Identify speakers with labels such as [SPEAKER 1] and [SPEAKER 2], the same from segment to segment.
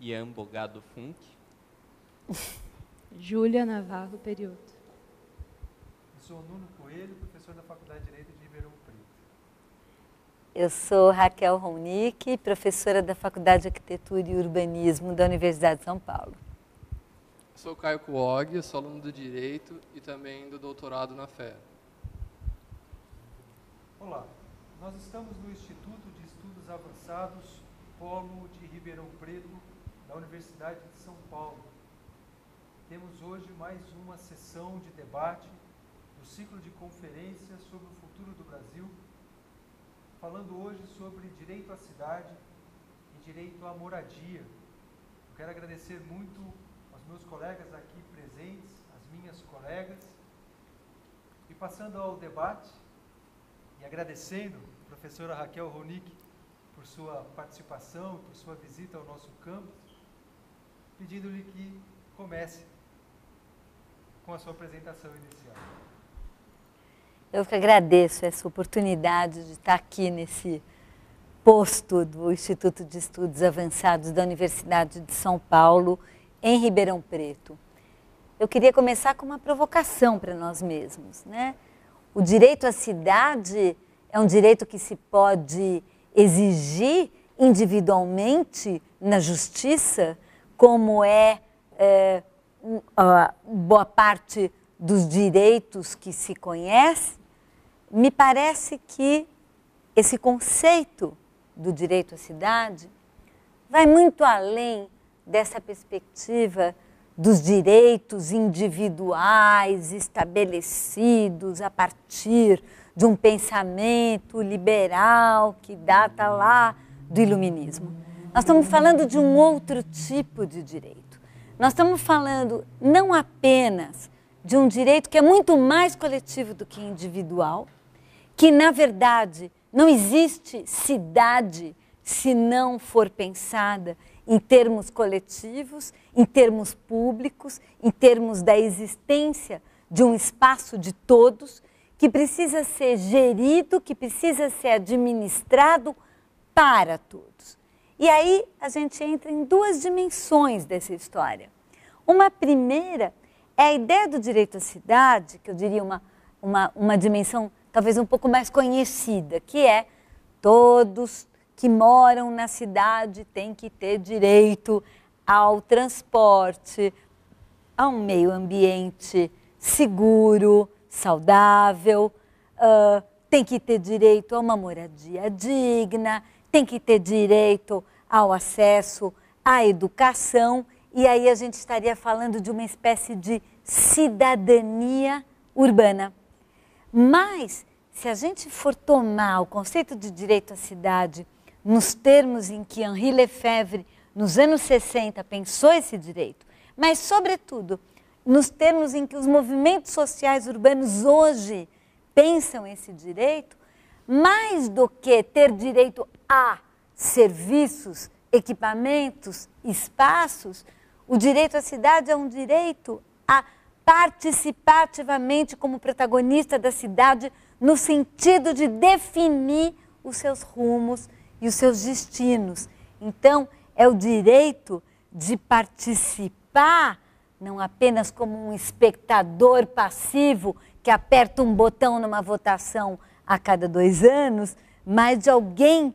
[SPEAKER 1] Ian Bogado Funk.
[SPEAKER 2] Júlia Navarro Perioto.
[SPEAKER 3] Eu sou Nuno Coelho, professor da Faculdade de Direito de Ribeirão Preto.
[SPEAKER 4] Eu sou Raquel Ronick, professora da Faculdade de Arquitetura e Urbanismo da Universidade de São Paulo.
[SPEAKER 5] Sou Caio Kuog, sou aluno do Direito e também do doutorado na FE.
[SPEAKER 3] Olá, nós estamos no Instituto de Estudos Avançados Polo de Ribeirão Preto, da Universidade de São Paulo. Temos hoje mais uma sessão de debate do ciclo de conferências sobre o futuro do Brasil, falando hoje sobre direito à cidade e direito à moradia. Eu quero agradecer muito aos meus colegas aqui presentes, às minhas colegas, e passando ao debate, e agradecendo a professora Raquel Ronick por sua participação, por sua visita ao nosso campus, pedindo-lhe que comece com a sua apresentação inicial.
[SPEAKER 4] Eu que agradeço essa oportunidade de estar aqui nesse posto do Instituto de Estudos Avançados da Universidade de São Paulo, em Ribeirão Preto. Eu queria começar com uma provocação para nós mesmos. Né? O direito à cidade é um direito que se pode exigir individualmente na justiça, como é, é boa parte dos direitos que se conhece, me parece que esse conceito do direito à cidade vai muito além dessa perspectiva dos direitos individuais estabelecidos a partir de um pensamento liberal que data lá do iluminismo. Nós estamos falando de um outro tipo de direito. Nós estamos falando não apenas de um direito que é muito mais coletivo do que individual, que na verdade não existe cidade se não for pensada em termos coletivos, em termos públicos, em termos da existência de um espaço de todos que precisa ser gerido, que precisa ser administrado para todos. E aí a gente entra em duas dimensões dessa história. Uma primeira é a ideia do direito à cidade, que eu diria uma, uma, uma dimensão talvez um pouco mais conhecida, que é todos que moram na cidade têm que ter direito ao transporte, a um meio ambiente seguro, saudável, uh, tem que ter direito a uma moradia digna, tem que ter direito ao acesso à educação, e aí a gente estaria falando de uma espécie de cidadania urbana. Mas, se a gente for tomar o conceito de direito à cidade nos termos em que Henri Lefebvre, nos anos 60, pensou esse direito, mas, sobretudo, nos termos em que os movimentos sociais urbanos hoje pensam esse direito, mais do que ter direito a serviços, equipamentos, espaços, o direito à cidade é um direito a participar ativamente como protagonista da cidade, no sentido de definir os seus rumos e os seus destinos. Então, é o direito de participar não apenas como um espectador passivo que aperta um botão numa votação a cada dois anos, mas de alguém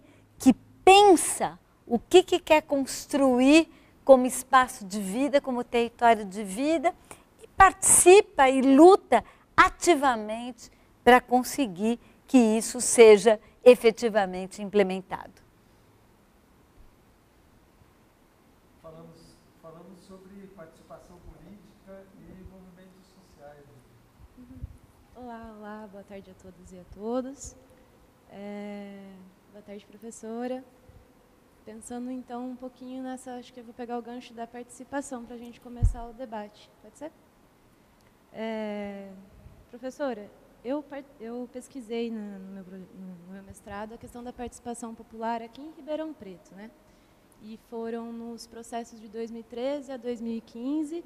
[SPEAKER 4] pensa o que, que quer construir como espaço de vida, como território de vida, e participa e luta ativamente para conseguir que isso seja efetivamente implementado.
[SPEAKER 2] Olá, olá, boa tarde a todos e a todas. É, boa tarde, professora. Pensando então um pouquinho nessa, acho que eu vou pegar o gancho da participação para a gente começar o debate. Pode ser? É, professora, eu, eu pesquisei no, meu, no meu mestrado a questão da participação popular aqui em Ribeirão Preto, né? E foram nos processos de 2013 a 2015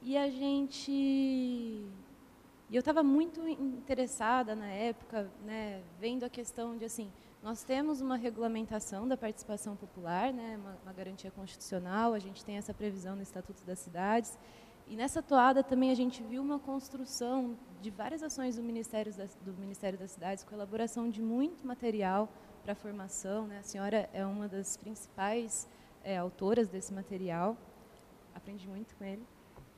[SPEAKER 2] e a gente e eu estava muito interessada na época, né, vendo a questão de assim, Nós temos uma regulamentação da participação popular, né, uma, uma garantia constitucional, a gente tem essa previsão no Estatuto das Cidades. E nessa toada também a gente viu uma construção de várias ações do Ministério das, do Ministério das Cidades, com elaboração de muito material para formação. Né? A senhora é uma das principais é, autoras desse material, aprendi muito com ele.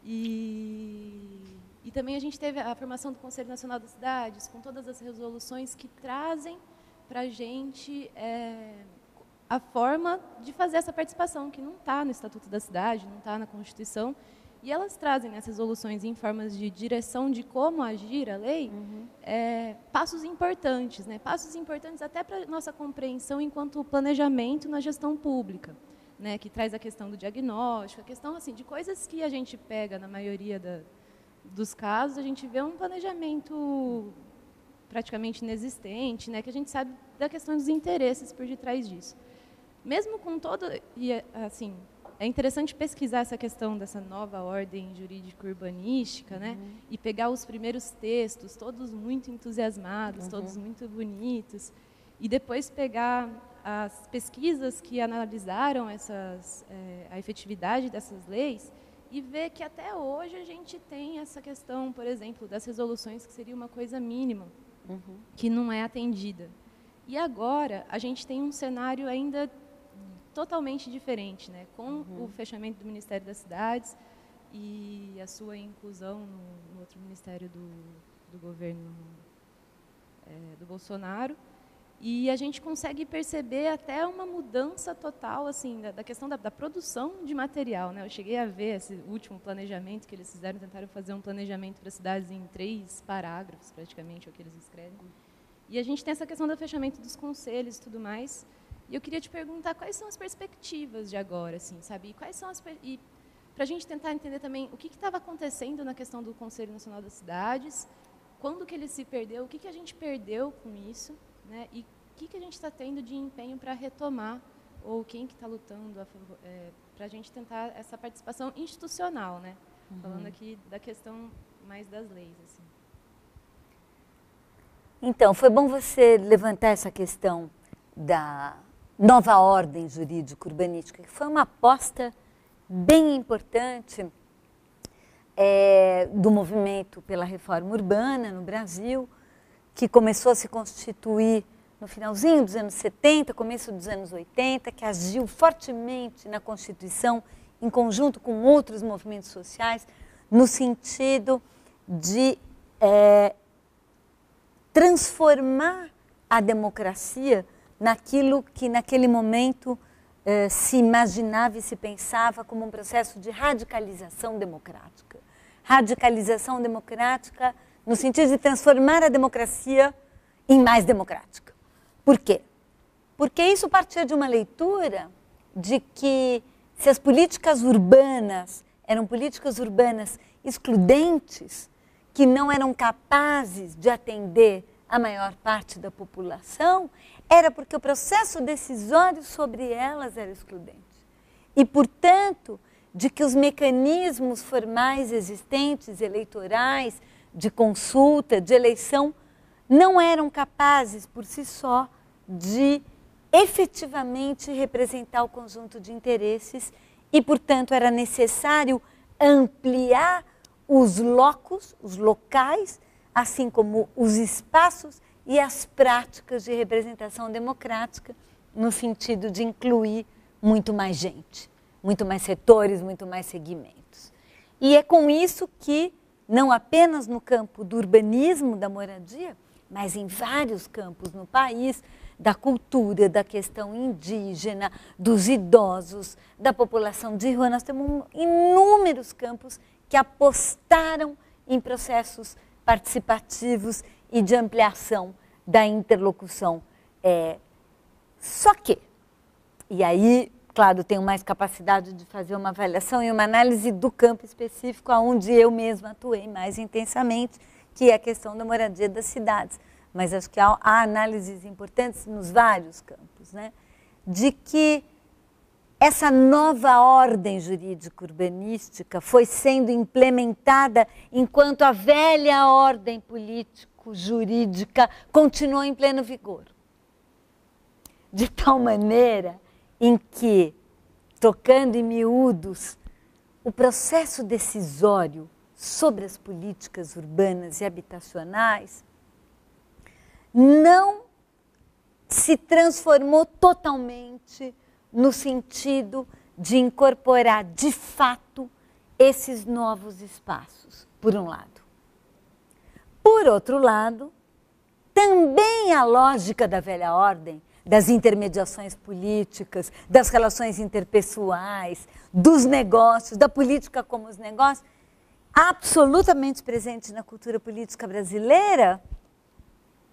[SPEAKER 2] E, e também a gente teve a formação do Conselho Nacional das Cidades, com todas as resoluções que trazem para a gente é, a forma de fazer essa participação, que não está no Estatuto da Cidade, não está na Constituição, e elas trazem nessas resoluções em formas de direção de como agir a lei, uhum. é, passos importantes, né? passos importantes até para nossa compreensão enquanto planejamento na gestão pública, né? que traz a questão do diagnóstico, a questão assim de coisas que a gente pega na maioria da, dos casos, a gente vê um planejamento praticamente inexistente, né? que a gente sabe da questão dos interesses por detrás disso. Mesmo com todo e assim é interessante pesquisar essa questão dessa nova ordem jurídico-urbanística, né? Uhum. E pegar os primeiros textos, todos muito entusiasmados, uhum. todos muito bonitos, e depois pegar as pesquisas que analisaram essas, é, a efetividade dessas leis e ver que até hoje a gente tem essa questão, por exemplo, das resoluções que seria uma coisa mínima, uhum. que não é atendida. E agora a gente tem um cenário ainda totalmente diferente, né? com uhum. o fechamento do Ministério das Cidades e a sua inclusão no, no outro ministério do, do governo é, do Bolsonaro. E a gente consegue perceber até uma mudança total assim da, da questão da, da, produção de material. Né? Eu cheguei a ver esse último planejamento que eles fizeram, tentaram fazer um planejamento para cidades em três parágrafos, praticamente, é o que eles escrevem. E a gente tem essa questão do fechamento dos conselhos e tudo mais. E eu queria te perguntar quais são as perspectivas de agora, assim, sabe? E quais são as e para a gente tentar entender também o que estava acontecendo na questão do Conselho Nacional das Cidades, quando que ele se perdeu, o que, que a gente perdeu com isso, né? E o que, que a gente está tendo de empenho para retomar ou quem que está lutando é, para a gente tentar essa participação institucional, né? Uhum. Falando aqui da questão mais das leis, assim.
[SPEAKER 4] Então, foi bom você levantar essa questão da nova ordem jurídica urbanística, que foi uma aposta bem importante é, do movimento pela reforma urbana no Brasil, que começou a se constituir no finalzinho dos anos 70, começo dos anos 80, que agiu fortemente na Constituição, em conjunto com outros movimentos sociais, no sentido de é, transformar a democracia naquilo que naquele momento eh, se imaginava e se pensava como um processo de radicalização democrática. Radicalização democrática no sentido de transformar a democracia em mais democrática. Por quê? Porque isso partia de uma leitura de que se as políticas urbanas eram políticas urbanas excludentes, que não eram capazes de atender a maior parte da população, era porque o processo decisório sobre elas era excludente. E, portanto, de que os mecanismos formais existentes, eleitorais, de consulta, de eleição, não eram capazes por si só de efetivamente representar o conjunto de interesses e, portanto, era necessário ampliar os locos, os locais, assim como os espaços e as práticas de representação democrática, no sentido de incluir muito mais gente, muito mais setores, muito mais segmentos. E é com isso que, não apenas no campo do urbanismo, da moradia, mas em vários campos no país, da cultura, da questão indígena, dos idosos, da população de rua, nós temos inúmeros campos que apostaram em processos participativos e de ampliação da interlocução. É, só que, e aí, claro, tenho mais capacidade de fazer uma avaliação e uma análise do campo específico onde eu mesma atuei mais intensamente, que é a questão da moradia das cidades. Mas acho que há, há análises importantes nos vários campos, né? de que essa nova ordem jurídica urbanística foi sendo implementada enquanto a velha ordem político-jurídica continuou em pleno vigor. de tal maneira em que, tocando em miúdos, o processo decisório sobre as políticas urbanas e habitacionais não se transformou totalmente no sentido de incorporar de fato esses novos espaços, por um lado. Por outro lado, também a lógica da velha ordem, das intermediações políticas, das relações interpessoais, dos negócios, da política como os negócios, absolutamente presente na cultura política brasileira,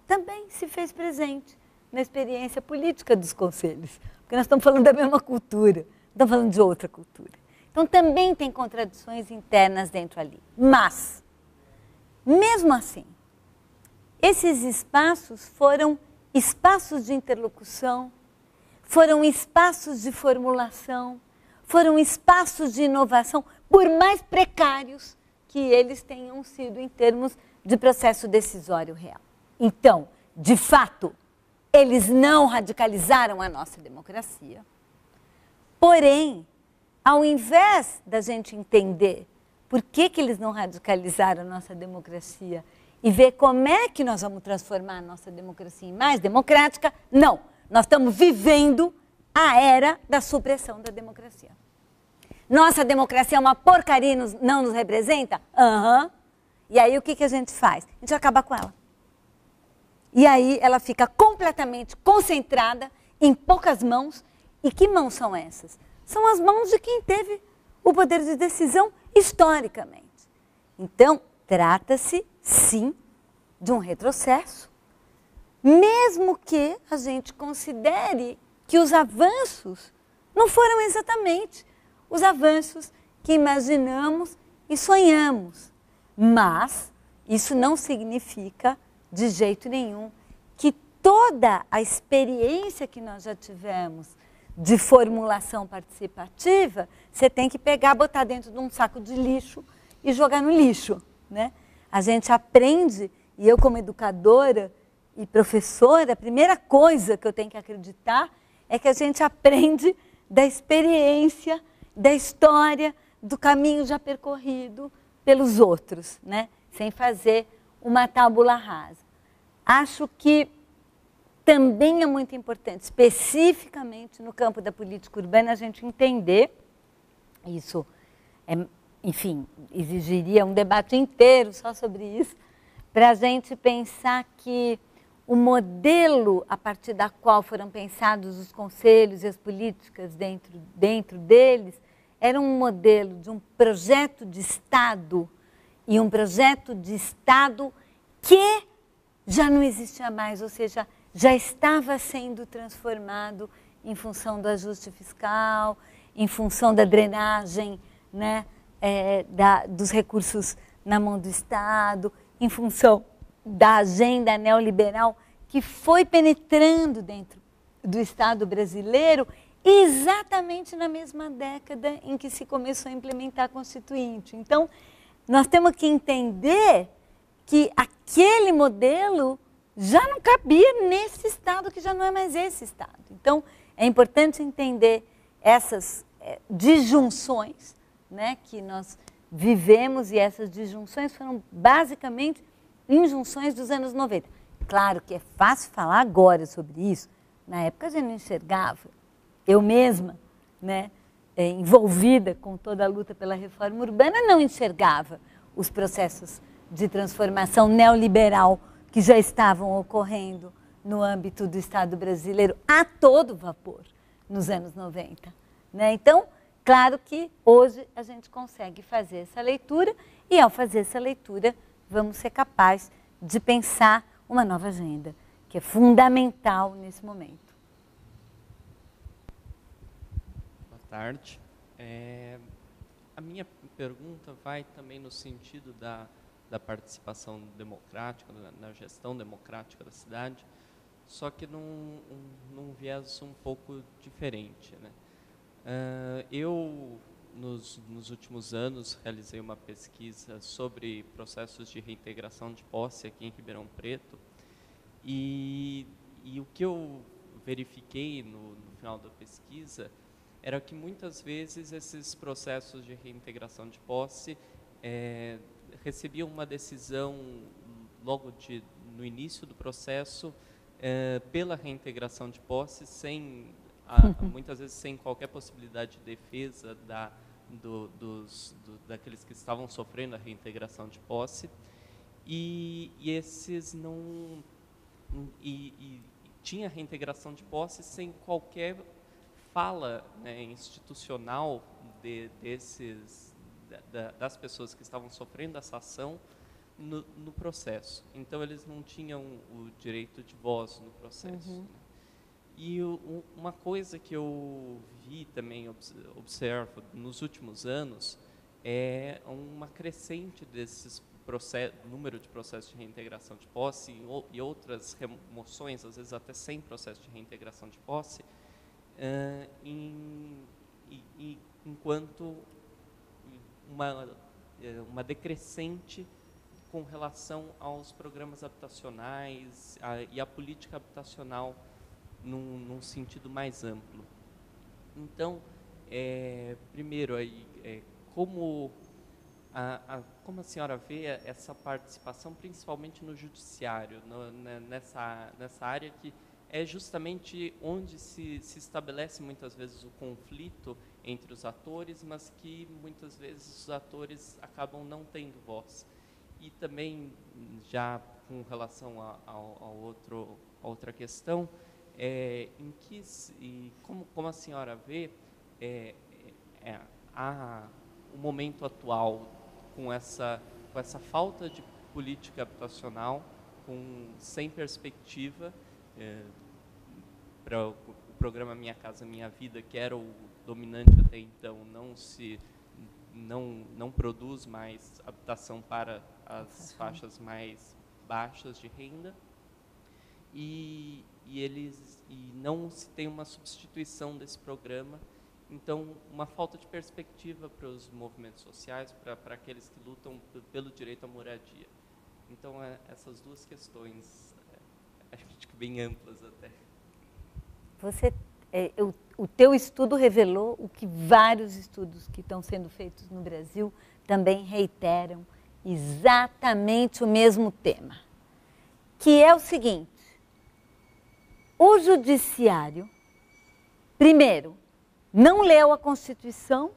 [SPEAKER 4] também se fez presente na experiência política dos conselhos, porque nós estamos falando da mesma cultura, não estamos falando de outra cultura. Então também tem contradições internas dentro ali. Mas, mesmo assim, esses espaços foram espaços de interlocução, foram espaços de formulação, foram espaços de inovação, por mais precários que eles tenham sido em termos de processo decisório real. Então, de fato, eles não radicalizaram a nossa democracia. Porém, ao invés da gente entender por que, que eles não radicalizaram a nossa democracia e ver como é que nós vamos transformar a nossa democracia em mais democrática, não. Nós estamos vivendo a era da supressão da democracia. Nossa democracia é uma porcaria e não nos representa? Aham. Uhum. E aí o que, que a gente faz? A gente acaba com ela. E aí ela fica completamente concentrada em poucas mãos. E que mãos são essas? São as mãos de quem teve o poder de decisão historicamente. Então, trata-se, sim, de um retrocesso. Mesmo que a gente considere que os avanços não foram exatamente os avanços que imaginamos e sonhamos. Mas isso não significa de jeito nenhum que toda a experiência que nós já tivemos de formulação participativa, você tem que pegar, botar dentro de um saco de lixo e jogar no lixo. Né? A gente aprende, e eu como educadora e professora, a primeira coisa que eu tenho que acreditar é que a gente aprende da experiência, da história, do caminho já percorrido pelos outros, né? sem fazer uma tábula rasa. Acho que também é muito importante, especificamente no campo da política urbana, a gente entender isso. É, enfim, exigiria um debate inteiro só sobre isso, para a gente pensar que o modelo a partir da qual foram pensados os conselhos e as políticas dentro, dentro deles era um modelo de um projeto de Estado e um projeto de Estado que já não existia mais, ou seja, já estava sendo transformado em função do ajuste fiscal, em função da drenagem né, é, da, dos recursos na mão do Estado, em função da agenda neoliberal que foi penetrando dentro do Estado brasileiro exatamente na mesma década em que se começou a implementar a Constituinte. Então, nós temos que entender que aquele modelo já não cabia nesse Estado, que já não é mais esse Estado. Então, é importante entender essas é, disjunções né, que nós vivemos, e essas disjunções foram basicamente injunções dos anos 90. Claro que é fácil falar agora sobre isso, na época a gente não enxergava. Eu mesma, né, é, envolvida com toda a luta pela reforma urbana, não enxergava os processos de transformação neoliberal que já estavam ocorrendo no âmbito do Estado brasileiro a todo vapor nos anos 90. Né? Então, claro que hoje a gente consegue fazer essa leitura e, ao fazer essa leitura, vamos ser capazes de pensar uma nova agenda, que é fundamental nesse momento.
[SPEAKER 1] Boa tarde. É, a minha pergunta vai também no sentido da da participação democrática, na gestão democrática da cidade, só que num, um, num viés um pouco diferente. Né? Uh, eu, nos, nos, últimos anos, realizei uma pesquisa sobre processos de reintegração de posse aqui em Ribeirão Preto, e, e o que eu verifiquei no, no final da pesquisa era que muitas vezes esses processos de reintegração de posse é, recebiam uma decisão logo de, no início do processo é, pela reintegração de posse, sem a, muitas vezes sem qualquer possibilidade de defesa da, do, dos, do, daqueles que estavam sofrendo a reintegração de posse, e, e esses não e, e, tinha reintegração de posse sem qualquer fala né, institucional de, desses da, das pessoas que estavam sofrendo essa ação no, no, processo. Então eles não tinham o direito de voz no processo. Uhum. E o, uma coisa que eu vi também observo nos últimos anos é uma crescente desses processos, número de processos de reintegração de posse e outras remoções, às vezes até sem processo de reintegração de posse, uh, em, em, enquanto uma, eh, uma decrescente com relação aos programas habitacionais a, e a política habitacional num, num, sentido mais amplo. Então, é, primeiro, aí, é, como, a, a, como a senhora vê essa participação, principalmente no judiciário, no, né, nessa, nessa área que é justamente onde se, se estabelece muitas vezes o conflito entre os atores, mas que muitas vezes os atores acabam não tendo voz. E também, já com relação a, a, a, outro, a outra questão, é, em que, e como, como a senhora vê, é, é, a, o momento atual com essa, com essa falta de política habitacional, com, sem perspectiva, é, para o programa Minha Casa Minha Vida, que era o dominante até então, não se não não produz mais habitação para as faixas mais baixas de renda e, e eles e não se tem uma substituição desse programa. Então uma falta de perspectiva para os movimentos sociais para aqueles que lutam pelo direito à moradia. Então é, essas duas questões é, acho que bem amplas até.
[SPEAKER 4] Você, é, o, o teu estudo revelou o que vários estudos que estão sendo feitos no Brasil também reiteram exatamente o mesmo tema, que é o seguinte: o judiciário, primeiro, não leu a Constituição,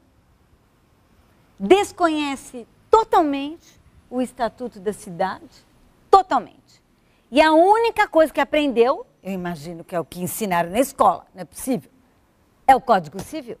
[SPEAKER 4] desconhece totalmente o Estatuto da Cidade, totalmente. E a única coisa que aprendeu eu imagino que é o que ensinaram na escola, não é possível? É o Código Civil.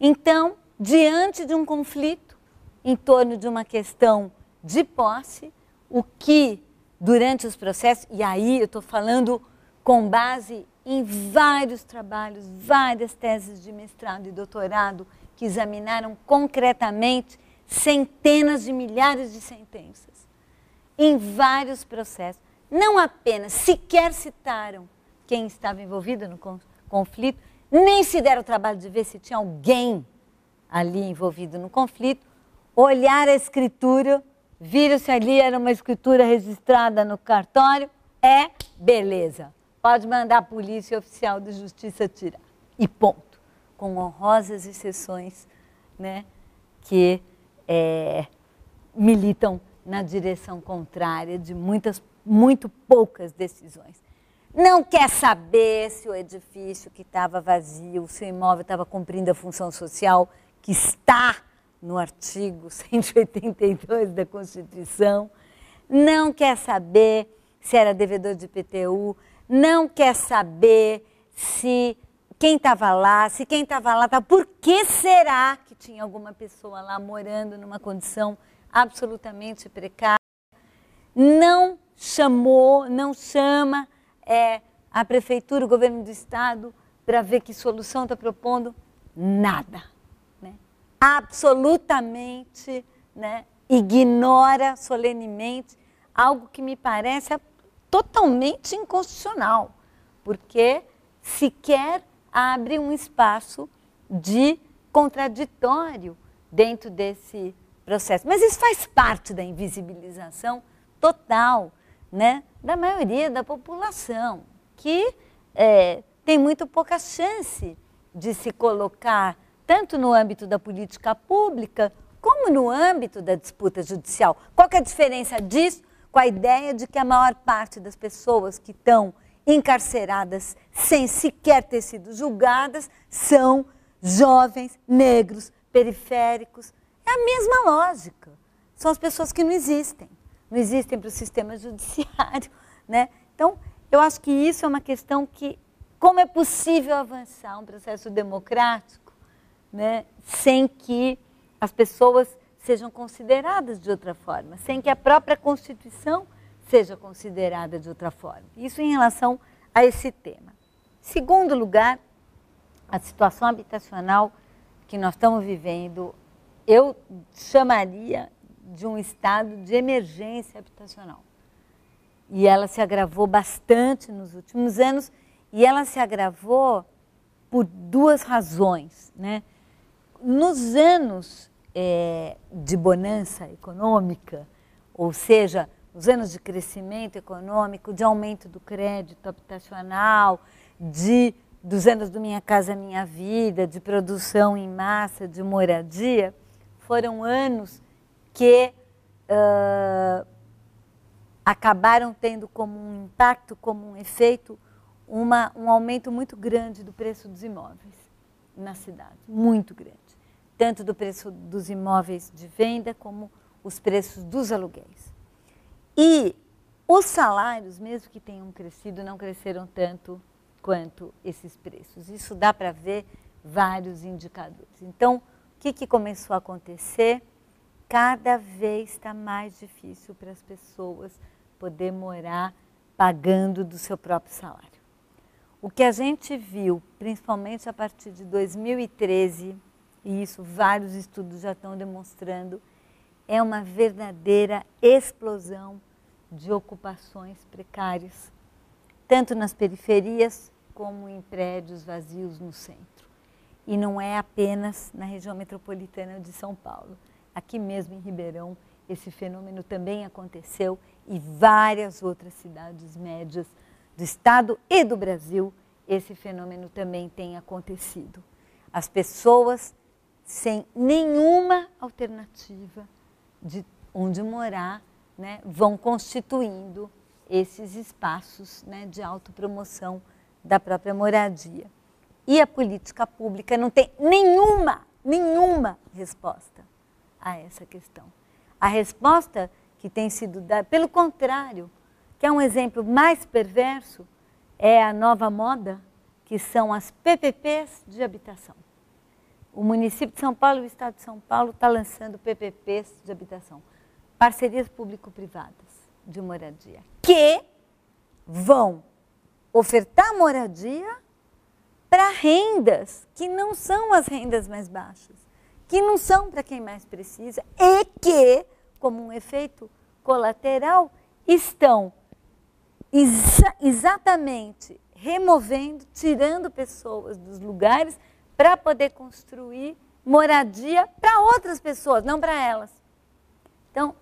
[SPEAKER 4] Então, diante de um conflito em torno de uma questão de posse, o que durante os processos, e aí eu estou falando com base em vários trabalhos, várias teses de mestrado e doutorado que examinaram concretamente centenas de milhares de sentenças em vários processos. Não apenas sequer citaram quem estava envolvido no conflito, nem se deram o trabalho de ver se tinha alguém ali envolvido no conflito, olhar a escritura, viram se ali era uma escritura registrada no cartório, é beleza. Pode mandar a polícia oficial de justiça tirar. E ponto. Com honrosas exceções né, que é, militam na direção contrária de muitas muito poucas decisões. Não quer saber se o edifício que estava vazio, o seu imóvel estava cumprindo a função social que está no artigo 182 da Constituição. Não quer saber se era devedor de IPTU. Não quer saber se quem estava lá, se quem estava lá, tá, por que será que tinha alguma pessoa lá morando numa condição absolutamente precária? Não chamou, não chama é, a prefeitura, o governo do estado para ver que solução está propondo? Nada. Absolutamente né? ignora solenemente algo que me parece totalmente inconstitucional, porque sequer abre um espaço de contraditório dentro desse processo. Mas isso faz parte da invisibilização total né, da maioria da população. que é, tem muito pouca chance de se colocar tanto no âmbito da política pública como no âmbito da disputa judicial. Qual é a diferença disso com a ideia de que a maior parte das pessoas que estão encarceradas sem sequer ter sido julgadas são jovens, negros, periféricos? É a mesma lógica. São as pessoas que não existem. Não existem para o sistema judiciário. Né? Então, eu acho que isso é uma questão que, como é possível avançar um processo democrático né, sem que as pessoas sejam consideradas de outra forma, sem que a própria Constituição seja considerada de outra forma. Isso em relação a esse tema. Segundo lugar, a situação habitacional que nós estamos vivendo, eu chamaria de um estado de emergência habitacional. E ela se agravou bastante nos últimos anos, e ela se agravou por duas razões. Né? Nos anos é, de bonança econômica, ou seja, os anos de crescimento econômico, de aumento do crédito habitacional, de dos anos do Minha Casa Minha Vida, de produção em massa, de moradia, foram anos que uh, acabaram tendo como um impacto, como um efeito, uma, um aumento muito grande do preço dos imóveis na cidade, muito grande. Tanto do preço dos imóveis de venda como os preços dos aluguéis. E os salários, mesmo que tenham crescido, não cresceram tanto quanto esses preços. Isso dá para ver vários indicadores. Então, o que, que começou a acontecer? Cada vez está mais difícil para as pessoas poder morar pagando do seu próprio salário. O que a gente viu, principalmente a partir de 2013, e isso vários estudos já estão demonstrando, é uma verdadeira explosão de ocupações precárias, tanto nas periferias como em prédios vazios no centro. E não é apenas na região metropolitana de São Paulo. Aqui mesmo em Ribeirão, esse fenômeno também aconteceu e várias outras cidades médias do estado e do Brasil, esse fenômeno também tem acontecido. As pessoas sem nenhuma alternativa de onde morar né, vão constituindo esses espaços né, de autopromoção da própria moradia. E a política pública não tem nenhuma, nenhuma resposta a essa questão. A resposta que tem sido dada, pelo contrário, que é um exemplo mais perverso, é a nova moda, que são as PPPs de habitação. O município de São Paulo e o estado de São Paulo está lançando PPPs de habitação. Parcerias público-privadas de moradia, que vão ofertar moradia para rendas que não são as rendas mais baixas, que não são para quem mais precisa e que, como um efeito colateral, estão exa exatamente removendo, tirando pessoas dos lugares para poder construir moradia para outras pessoas, não para elas. Então,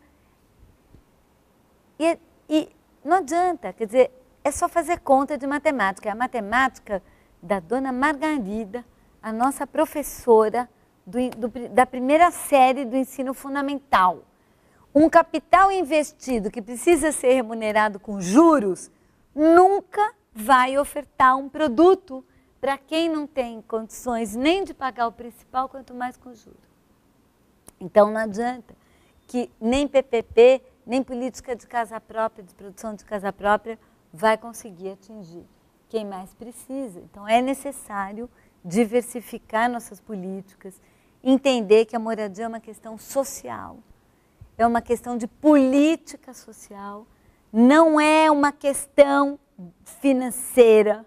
[SPEAKER 4] e, e não adianta, quer dizer, é só fazer conta de matemática. A matemática da dona Margarida, a nossa professora do, do, da primeira série do ensino fundamental. Um capital investido que precisa ser remunerado com juros nunca vai ofertar um produto para quem não tem condições nem de pagar o principal, quanto mais com juros. Então não adianta que nem PPP nem política de casa própria, de produção de casa própria, vai conseguir atingir quem mais precisa. Então, é necessário diversificar nossas políticas, entender que a moradia é uma questão social, é uma questão de política social, não é uma questão financeira,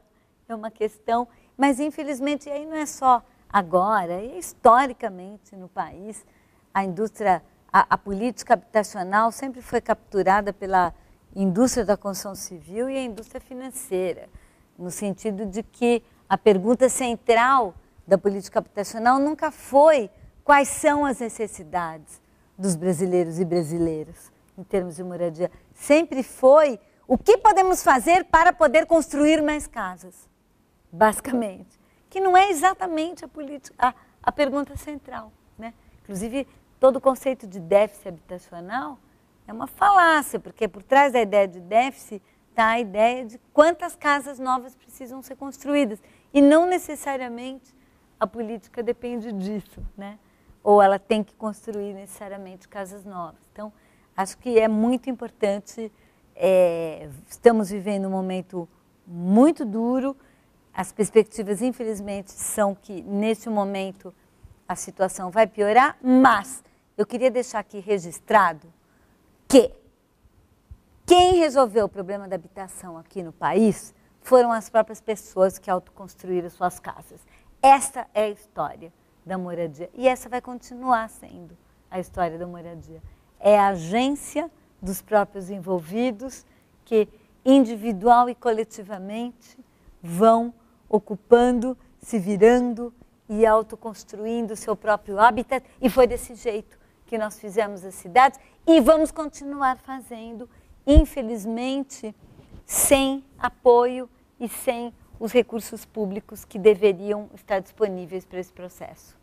[SPEAKER 4] é uma questão. Mas, infelizmente, aí não é só agora, historicamente no país, a indústria a, a política habitacional sempre foi capturada pela indústria da construção civil e a indústria financeira, no sentido de que a pergunta central da política habitacional nunca foi quais são as necessidades dos brasileiros e brasileiras em termos de moradia. Sempre foi o que podemos fazer para poder construir mais casas? Basicamente. Que não é exatamente a, política, a, a pergunta central. Né? Inclusive, todo o conceito de déficit habitacional é uma falácia, porque por trás da ideia de déficit está a ideia de quantas casas novas precisam ser construídas. E não necessariamente a política depende disso, né? ou ela tem que construir necessariamente casas novas. Então, acho que é muito importante. É, estamos vivendo um momento muito duro. As perspectivas, infelizmente, são que nesse momento a situação vai piorar, mas eu queria deixar aqui registrado que quem resolveu o problema da habitação aqui no país foram as próprias pessoas que autoconstruíram suas casas. Esta é a história da moradia. E essa vai continuar sendo a história da moradia. É a agência dos próprios envolvidos que, individual e coletivamente, vão ocupando, se virando e autoconstruindo seu próprio habitat. E foi desse jeito que nós fizemos as cidades e vamos continuar fazendo, infelizmente, sem apoio e sem os recursos públicos que deveriam estar disponíveis para esse processo.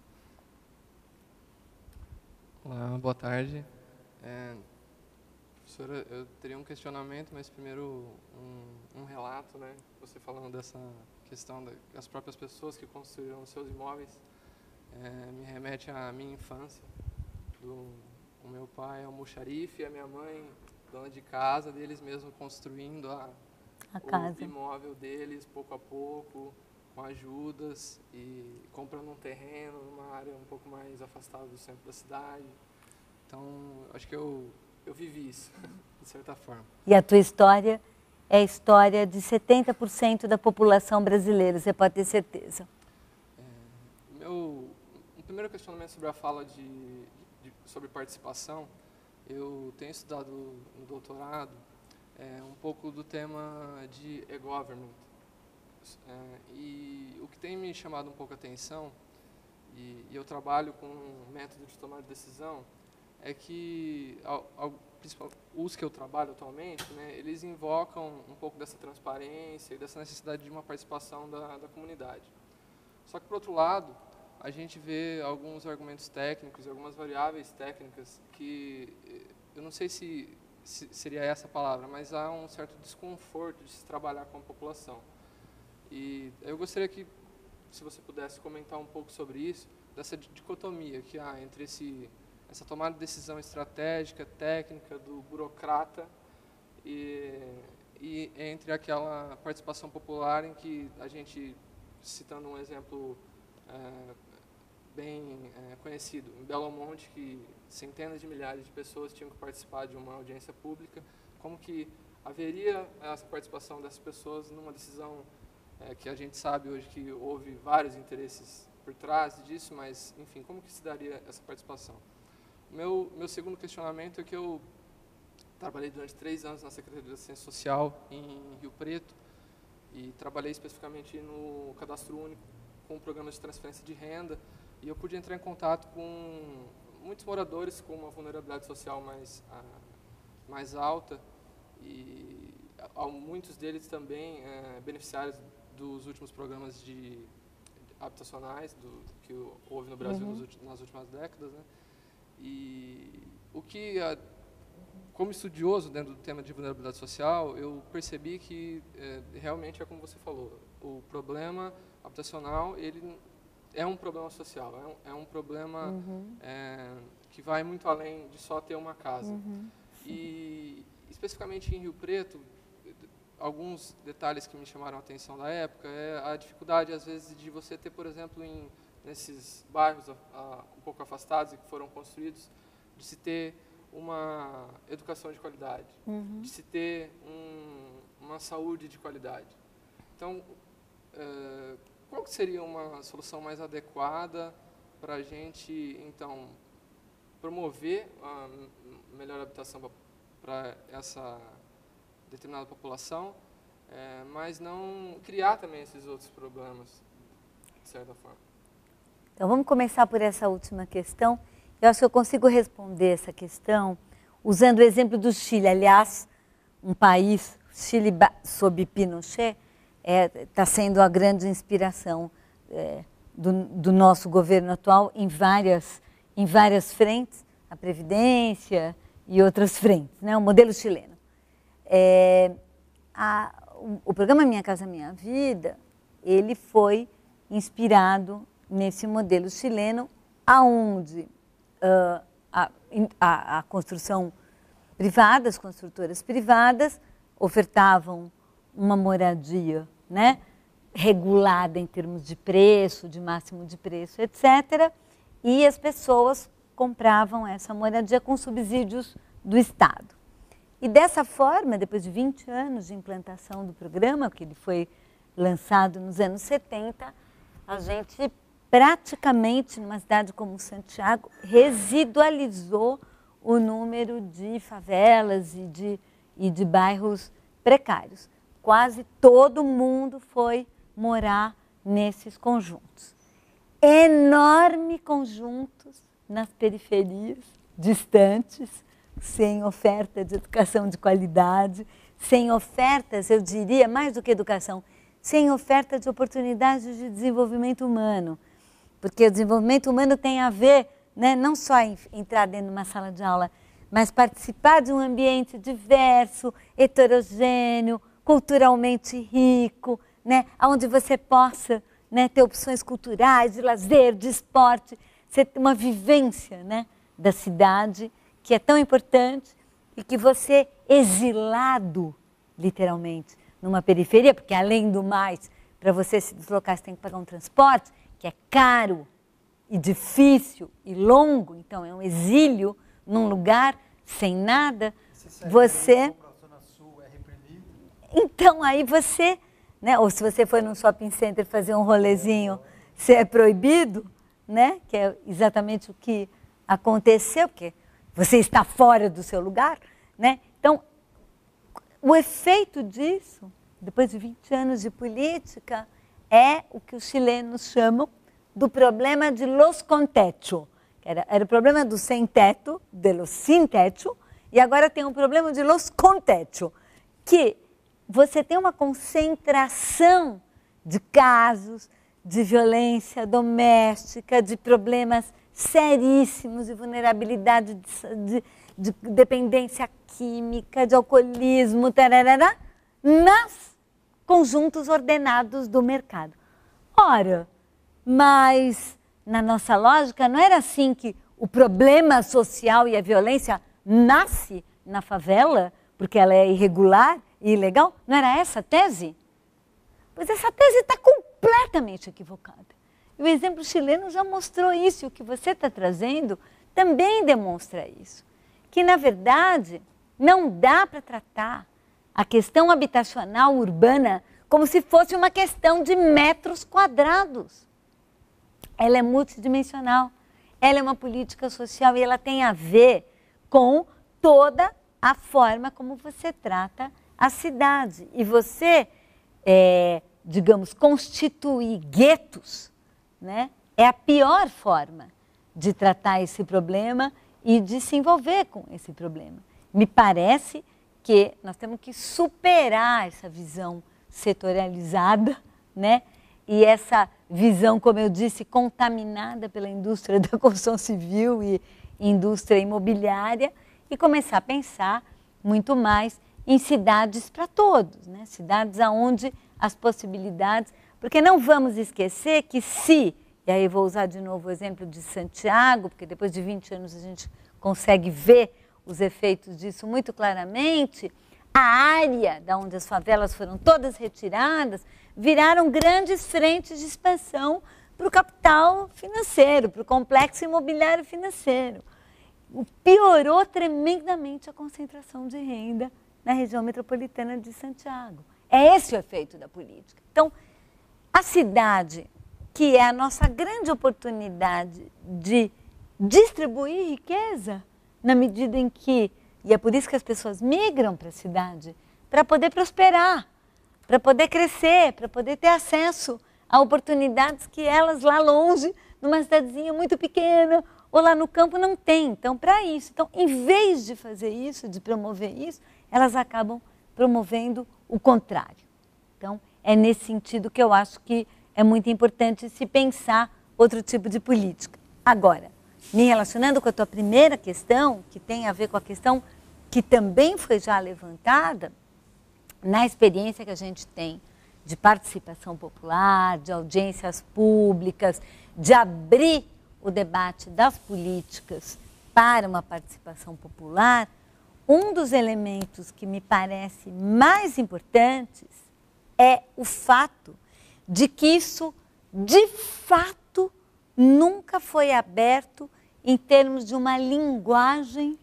[SPEAKER 5] Olá, boa tarde. É, professora, eu teria um questionamento, mas primeiro um, um relato, né? Você falando dessa questão das próprias pessoas que construíram seus imóveis, é, me remete à minha infância. Do, o meu pai é um muxarife e a minha mãe, dona de casa, deles mesmo construindo a,
[SPEAKER 4] a casa.
[SPEAKER 5] o imóvel deles, pouco a pouco, com ajudas e comprando um terreno numa área um pouco mais afastada do centro da cidade. Então, acho que eu, eu vivi isso, de certa forma.
[SPEAKER 4] E a tua história é a história de 70% da população brasileira, você pode ter certeza.
[SPEAKER 5] É, meu, primeiro questionamento sobre a fala de, de, sobre participação, eu tenho estudado no doutorado é, um pouco do tema de e-government, é, e o que tem me chamado um pouco a atenção, e, e eu trabalho com um método de tomar de decisão, é que os que eu trabalho atualmente, né, eles invocam um pouco dessa transparência e dessa necessidade de uma participação da, da comunidade. Só que, por outro lado, a gente vê alguns argumentos técnicos, algumas variáveis técnicas que eu não sei se, se seria essa a palavra, mas há um certo desconforto de se trabalhar com a população. E eu gostaria que, se você pudesse comentar um pouco sobre isso, dessa dicotomia que há entre esse, essa tomada de decisão estratégica, técnica do burocrata e, e entre aquela participação popular em que a gente, citando um exemplo é, bem é, conhecido, em Belo Monte, que centenas de milhares de pessoas tinham que participar de uma audiência pública, como que haveria essa participação dessas pessoas numa decisão é, que a gente sabe hoje que houve vários interesses por trás disso, mas, enfim, como que se daria essa participação? Meu, meu segundo questionamento é que eu trabalhei durante três anos na Secretaria de Assistência Social em Rio Preto e trabalhei especificamente no Cadastro Único com programas de transferência de renda e eu pude entrar em contato com muitos moradores com uma vulnerabilidade social mais, a, mais alta e a, muitos deles também é, beneficiários dos últimos programas de habitacionais do, que houve no Brasil uhum. nas últimas décadas, né? E o que, como estudioso dentro do tema de vulnerabilidade social, eu percebi que é, realmente é como você falou, o problema habitacional ele é um problema social, é um, é um problema uhum. é, que vai muito além de só ter uma casa. Uhum. E especificamente em Rio Preto, alguns detalhes que me chamaram a atenção da época é a dificuldade, às vezes, de você ter, por exemplo, em, nesses bairros a, a, um pouco afastados e que foram construídos, de se ter uma educação de qualidade, uhum. de se ter um, uma saúde de qualidade. Então, é, qual seria uma solução mais adequada para a gente, então, promover a melhor habitação para essa determinada população, é, mas não criar também esses outros problemas, de certa forma.
[SPEAKER 4] Então vamos começar por essa última questão. Eu acho que eu consigo responder essa questão usando o exemplo do Chile, aliás, um país Chile sob Pinochet está é, tá sendo a grande inspiração é, do, do, nosso governo atual em várias, em várias frentes, a Previdência e outras frentes, né? o modelo chileno. É, a, o, o, programa Minha Casa Minha Vida, ele foi inspirado nesse modelo chileno, aonde uh, a, a, a construção privada, as construtoras privadas, ofertavam uma moradia né, regulada em termos de preço, de máximo de preço, etc. E as pessoas compravam essa moradia com subsídios do Estado. E dessa forma, depois de 20 anos de implantação do programa, que ele foi lançado nos anos 70, a gente praticamente, numa cidade como Santiago, residualizou o número de favelas e de, e de bairros precários. Quase todo mundo foi morar nesses conjuntos. Enorme conjuntos nas periferias, distantes, sem oferta de educação de qualidade, sem ofertas, eu diria, mais do que educação, sem oferta de oportunidades de desenvolvimento humano. Porque o desenvolvimento humano tem a ver né? não só entrar dentro de uma sala de aula, mas participar de um ambiente diverso, heterogêneo, culturalmente rico, né? onde você possa né, ter opções culturais, de lazer, de esporte, ser uma vivência né, da cidade que é tão importante e que você, exilado, literalmente, numa periferia, porque além do mais, para você se deslocar, você tem que pagar um transporte, que é caro, e difícil e longo, então é um exílio num lugar sem nada, você. É então aí você, né? Ou se você for num shopping center fazer um rolezinho, você é proibido, né? Que é exatamente o que aconteceu, porque você está fora do seu lugar, né? Então, o efeito disso, depois de 20 anos de política, é o que os chilenos chamam do problema de los con techo. Era, era o problema do sem teto, de los sin techo, e agora tem um problema de los con techo, que você tem uma concentração de casos de violência doméstica, de problemas seríssimos de vulnerabilidade, de, de, de dependência química, de alcoolismo, tararara, nas conjuntos ordenados do mercado. Ora, mas, na nossa lógica, não era assim que o problema social e a violência nasce na favela, porque ela é irregular e ilegal? Não era essa a tese? Pois essa tese está completamente equivocada. E o exemplo chileno já mostrou isso, e o que você está trazendo também demonstra isso. Que, na verdade, não dá para tratar a questão habitacional urbana como se fosse uma questão de metros quadrados ela é multidimensional. Ela é uma política social e ela tem a ver com toda a forma como você trata a cidade. E você, é, digamos, constituir guetos, né, é a pior forma de tratar esse problema e de se envolver com esse problema. Me parece que nós temos que superar essa visão setorializada, né? E essa visão, como eu disse, contaminada pela indústria da construção civil e indústria imobiliária e começar a pensar muito mais em cidades para todos, né? cidades onde as possibilidades. Porque não vamos esquecer que se, e aí vou usar de novo o exemplo de Santiago, porque depois de 20 anos a gente consegue ver os efeitos disso muito claramente, a área da onde as favelas foram todas retiradas viraram grandes frentes de expansão para o capital financeiro, para o complexo imobiliário financeiro. Piorou tremendamente a concentração de renda na região metropolitana de Santiago. É esse o efeito da política. Então, a cidade, que é a nossa grande oportunidade de distribuir riqueza, na medida em que, e é por isso que as pessoas migram para a cidade, para poder prosperar, para poder crescer, para poder ter acesso a oportunidades que elas lá longe, numa cidadezinha muito pequena ou lá no campo não têm. Então, para isso, então, em vez de fazer isso, de promover isso, elas acabam promovendo o contrário. Então, é nesse sentido que eu acho que é muito importante se pensar outro tipo de política. Agora, me relacionando com a tua primeira questão, que tem a ver com a questão que também foi já levantada, na experiência que a gente tem de participação popular, de audiências públicas, de abrir o debate das políticas para uma participação popular, um dos elementos que me parece mais importantes é o fato de que isso, de fato, nunca foi aberto em termos de uma linguagem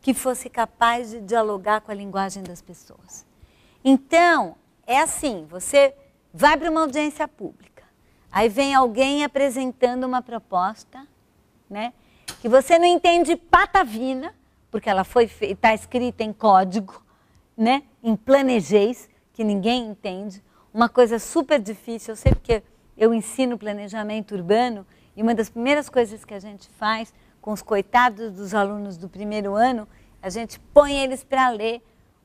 [SPEAKER 4] que fosse capaz de dialogar com a linguagem das pessoas. Então, é assim, você vai para uma audiência pública, aí vem alguém apresentando uma proposta, né, que você não entende patavina, porque ela foi está escrita em código, né, em planejês, que ninguém entende, uma coisa super difícil, eu sei porque eu ensino planejamento urbano e uma das primeiras coisas que a gente faz com os coitados dos alunos do primeiro ano, a gente põe eles para ler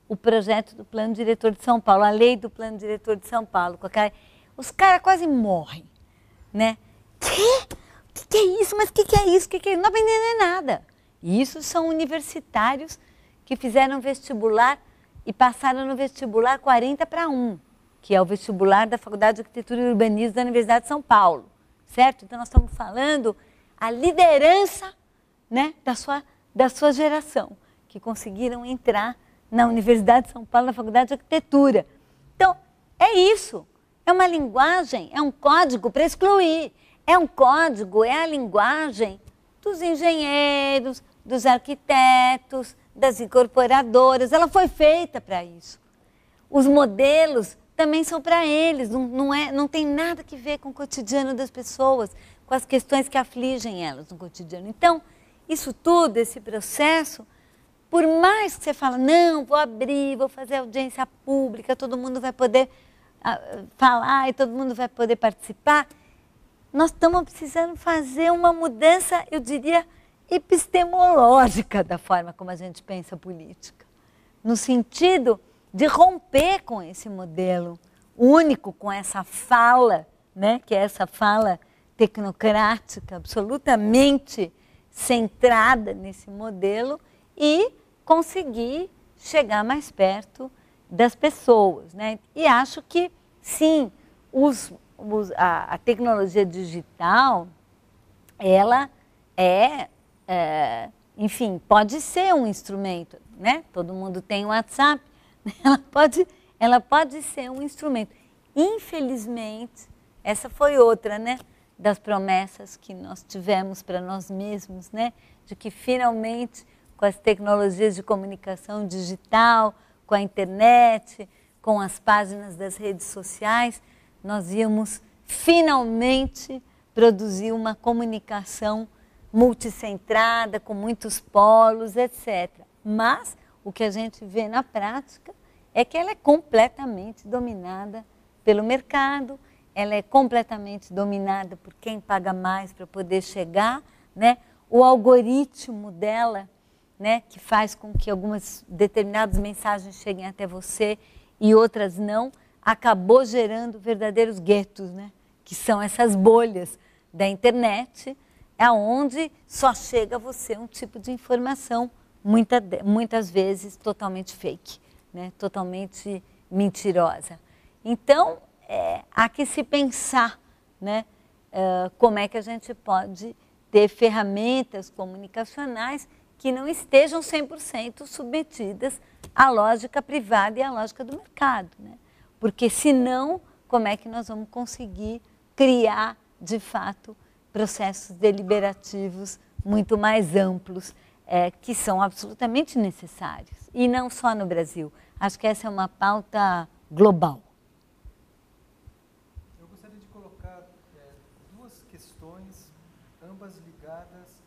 [SPEAKER 4] o projeto do Plano Diretor de São Paulo, a lei do Plano Diretor de São Paulo. Os caras quase morrem, né? Que? O que, que, é isso? Mas o que, que, é isso? Que, que é? Não aprendem nada. E isso são universitários que fizeram vestibular e passaram no vestibular 40 para 1, que é o vestibular da Faculdade de Arquitetura e Urbanismo da Universidade de São Paulo, certo? Então nós estamos falando a liderança né, da, sua, da sua geração, que conseguiram entrar na Universidade de São Paulo, na Faculdade de Arquitetura. Então, é isso. É uma linguagem, é um código para excluir. É um código, é a linguagem dos engenheiros, dos arquitetos, das incorporadoras. Ela foi feita para isso. Os modelos também são para eles, não, não, é, não tem nada que ver com o cotidiano das pessoas, com as questões que afligem elas no cotidiano. Então, isso tudo, esse processo, por mais que você fale, não, vou abrir, vou fazer audiência pública, todo mundo vai poder uh, falar e todo mundo vai poder participar, nós estamos precisando fazer uma mudança, eu diria, epistemológica da forma como a gente pensa política. No sentido de romper com esse modelo único, com essa fala, né, que é essa fala tecnocrática, absolutamente centrada nesse modelo, e conseguir chegar mais perto das pessoas. Né? E acho que, sim, os, os, a, a, tecnologia digital, ela é, é, enfim, pode ser um instrumento, né? Todo mundo tem WhatsApp, ela pode, ela pode ser um instrumento. Infelizmente, essa foi outra, né? Das promessas que nós tivemos para nós mesmos, né? De que finalmente com as tecnologias de comunicação digital, com a internet, com as páginas das redes sociais, nós íamos finalmente produzir uma comunicação multicentrada, com muitos polos, etc. Mas o que a gente vê na prática é que ela é completamente dominada pelo mercado, ela é completamente dominada por quem paga mais para poder chegar, né? O algoritmo dela né, que faz com que algumas determinadas mensagens cheguem até você e outras não, acabou gerando verdadeiros guetos, né, que são essas bolhas da internet, aonde só chega a você um tipo de informação, muita, muitas vezes totalmente fake, né, totalmente mentirosa. Então, é, há que se pensar né, uh, como é que a gente pode ter ferramentas comunicacionais que não estejam 100% submetidas à lógica privada e à lógica do mercado. Né? Porque, senão, como é que nós vamos conseguir criar, de fato, processos deliberativos muito mais amplos, é, que são absolutamente necessários. E não só no Brasil. Acho que essa é uma pauta global.
[SPEAKER 3] Eu gostaria de colocar é, duas questões, ambas ligadas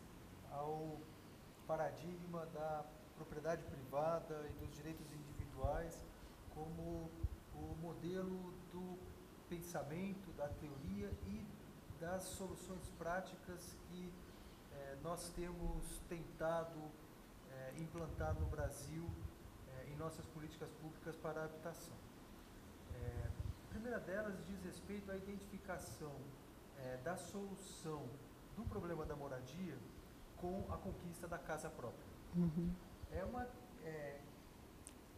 [SPEAKER 3] ao paradigma da propriedade privada e dos direitos individuais como o modelo do pensamento, da teoria e das soluções práticas nós temos tentado eh, implantar no Brasil eh, em nossas políticas públicas para a habitação. É, a primeira delas diz respeito à identificação é, da solução do problema da moradia com a conquista da casa própria. Uhum. É, uma, é,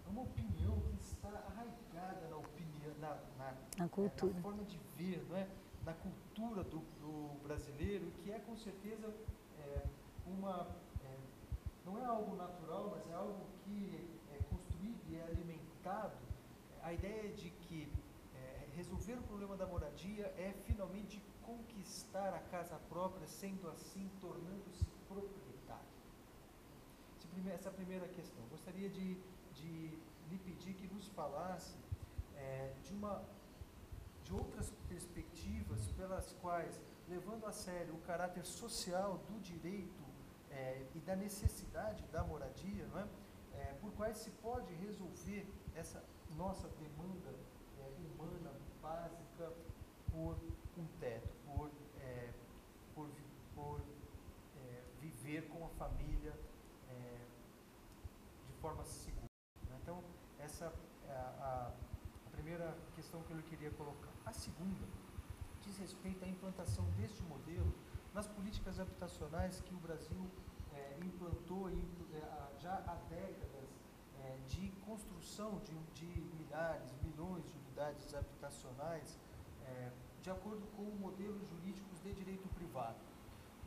[SPEAKER 3] uma opinião que está arraigada na opinião, na, na,
[SPEAKER 4] na cultura.
[SPEAKER 3] na forma de ver, não é? na cultura do, do brasileiro, que é com certeza é, uma. É, não é algo natural, mas é algo que é construído e é alimentado. A ideia de que é, resolver o problema da moradia é finalmente conquistar a casa própria, sendo assim, tornando-se proprietário. Essa é primeira questão. Gostaria de, de lhe pedir que nos falasse é, de uma de outras perspectivas pelas quais, levando a sério o caráter social do direito é, e da necessidade da moradia, não é? é? por quais se pode resolver essa nossa demanda é, humana básica por um teto, por, é, por, por é, viver com a família de forma segura. Né? Então, essa é a, a primeira questão que eu queria colocar. A segunda diz respeito à implantação deste modelo nas políticas habitacionais que o Brasil é, implantou e, é, já há décadas é, de construção de, de, milhares, milhões de unidades habitacionais é, de acordo com modelos jurídicos de direito privado.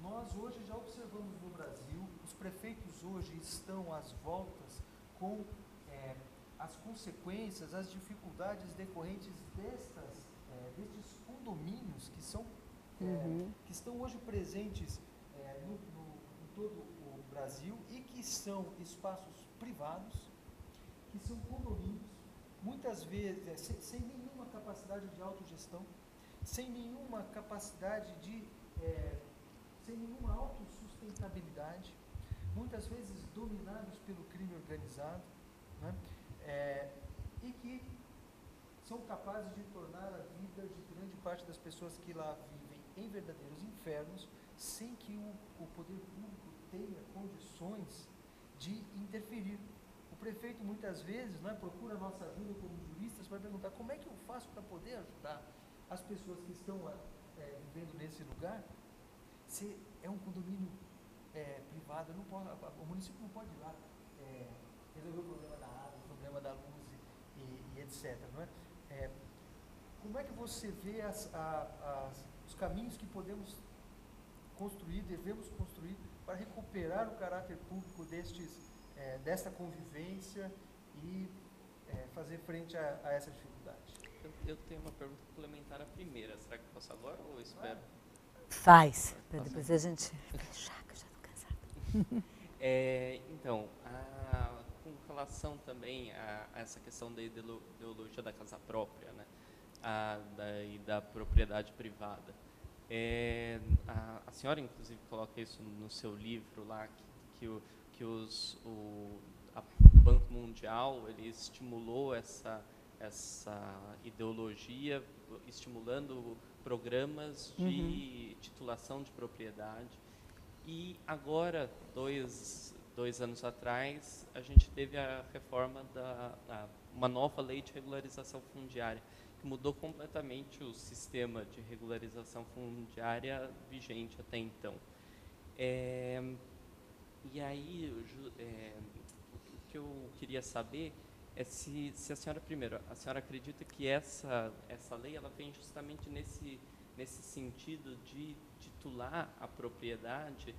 [SPEAKER 3] Nós hoje já observamos no Brasil, os prefeitos hoje estão às voltas com é, as consequências, as dificuldades decorrentes destas é, destes condomínios que são é, uhum. que estão hoje presentes é, no, no, em todo o Brasil e que são espaços privados, que são condomínios, muitas vezes é, sem, sem, nenhuma capacidade de autogestão, sem nenhuma capacidade de é, sem nenhuma autossustentabilidade, muitas vezes dominados pelo crime organizado, né? É, e que são capazes de tornar a vida de grande parte das pessoas que lá vivem em verdadeiros infernos, sem que o, o poder público tenha condições de interferir. O prefeito muitas vezes né, procura nossa ajuda como juristas para perguntar como é que eu faço para poder ajudar as pessoas que estão é, vivendo nesse lugar. Se é um condomínio é, privado, não o município não pode ir lá é, resolver o problema da água, o problema da luz e, e etc. Não é? É, como é que você vê as, a, as, os caminhos que podemos construir, devemos construir para recuperar o caráter público destes, é, desta convivência e é, fazer frente a, a essa dificuldade?
[SPEAKER 1] Eu, eu, tenho uma pergunta complementar à primeira. Será que eu posso agora ou espero?
[SPEAKER 4] Faz, para depois a gente que eu já estou cansada.
[SPEAKER 1] É, então, a, com relação também a, a essa questão da ideologia da casa própria, né? A, da, e da propriedade privada. É, a, a, senhora, inclusive, coloca isso no seu livro lá, que, que, o, que os, o Banco Mundial ele estimulou essa, essa ideologia, estimulando programas de uhum. titulação de propriedade. E agora, dois dois anos atrás, a gente teve a reforma da a, uma nova lei de regularização fundiária que mudou completamente o sistema de regularização fundiária vigente até então. É, e aí, é, o que eu queria saber é se, se a senhora, primeiro, a senhora acredita que essa, essa lei ela vem justamente nesse, nesse sentido de titular a propriedade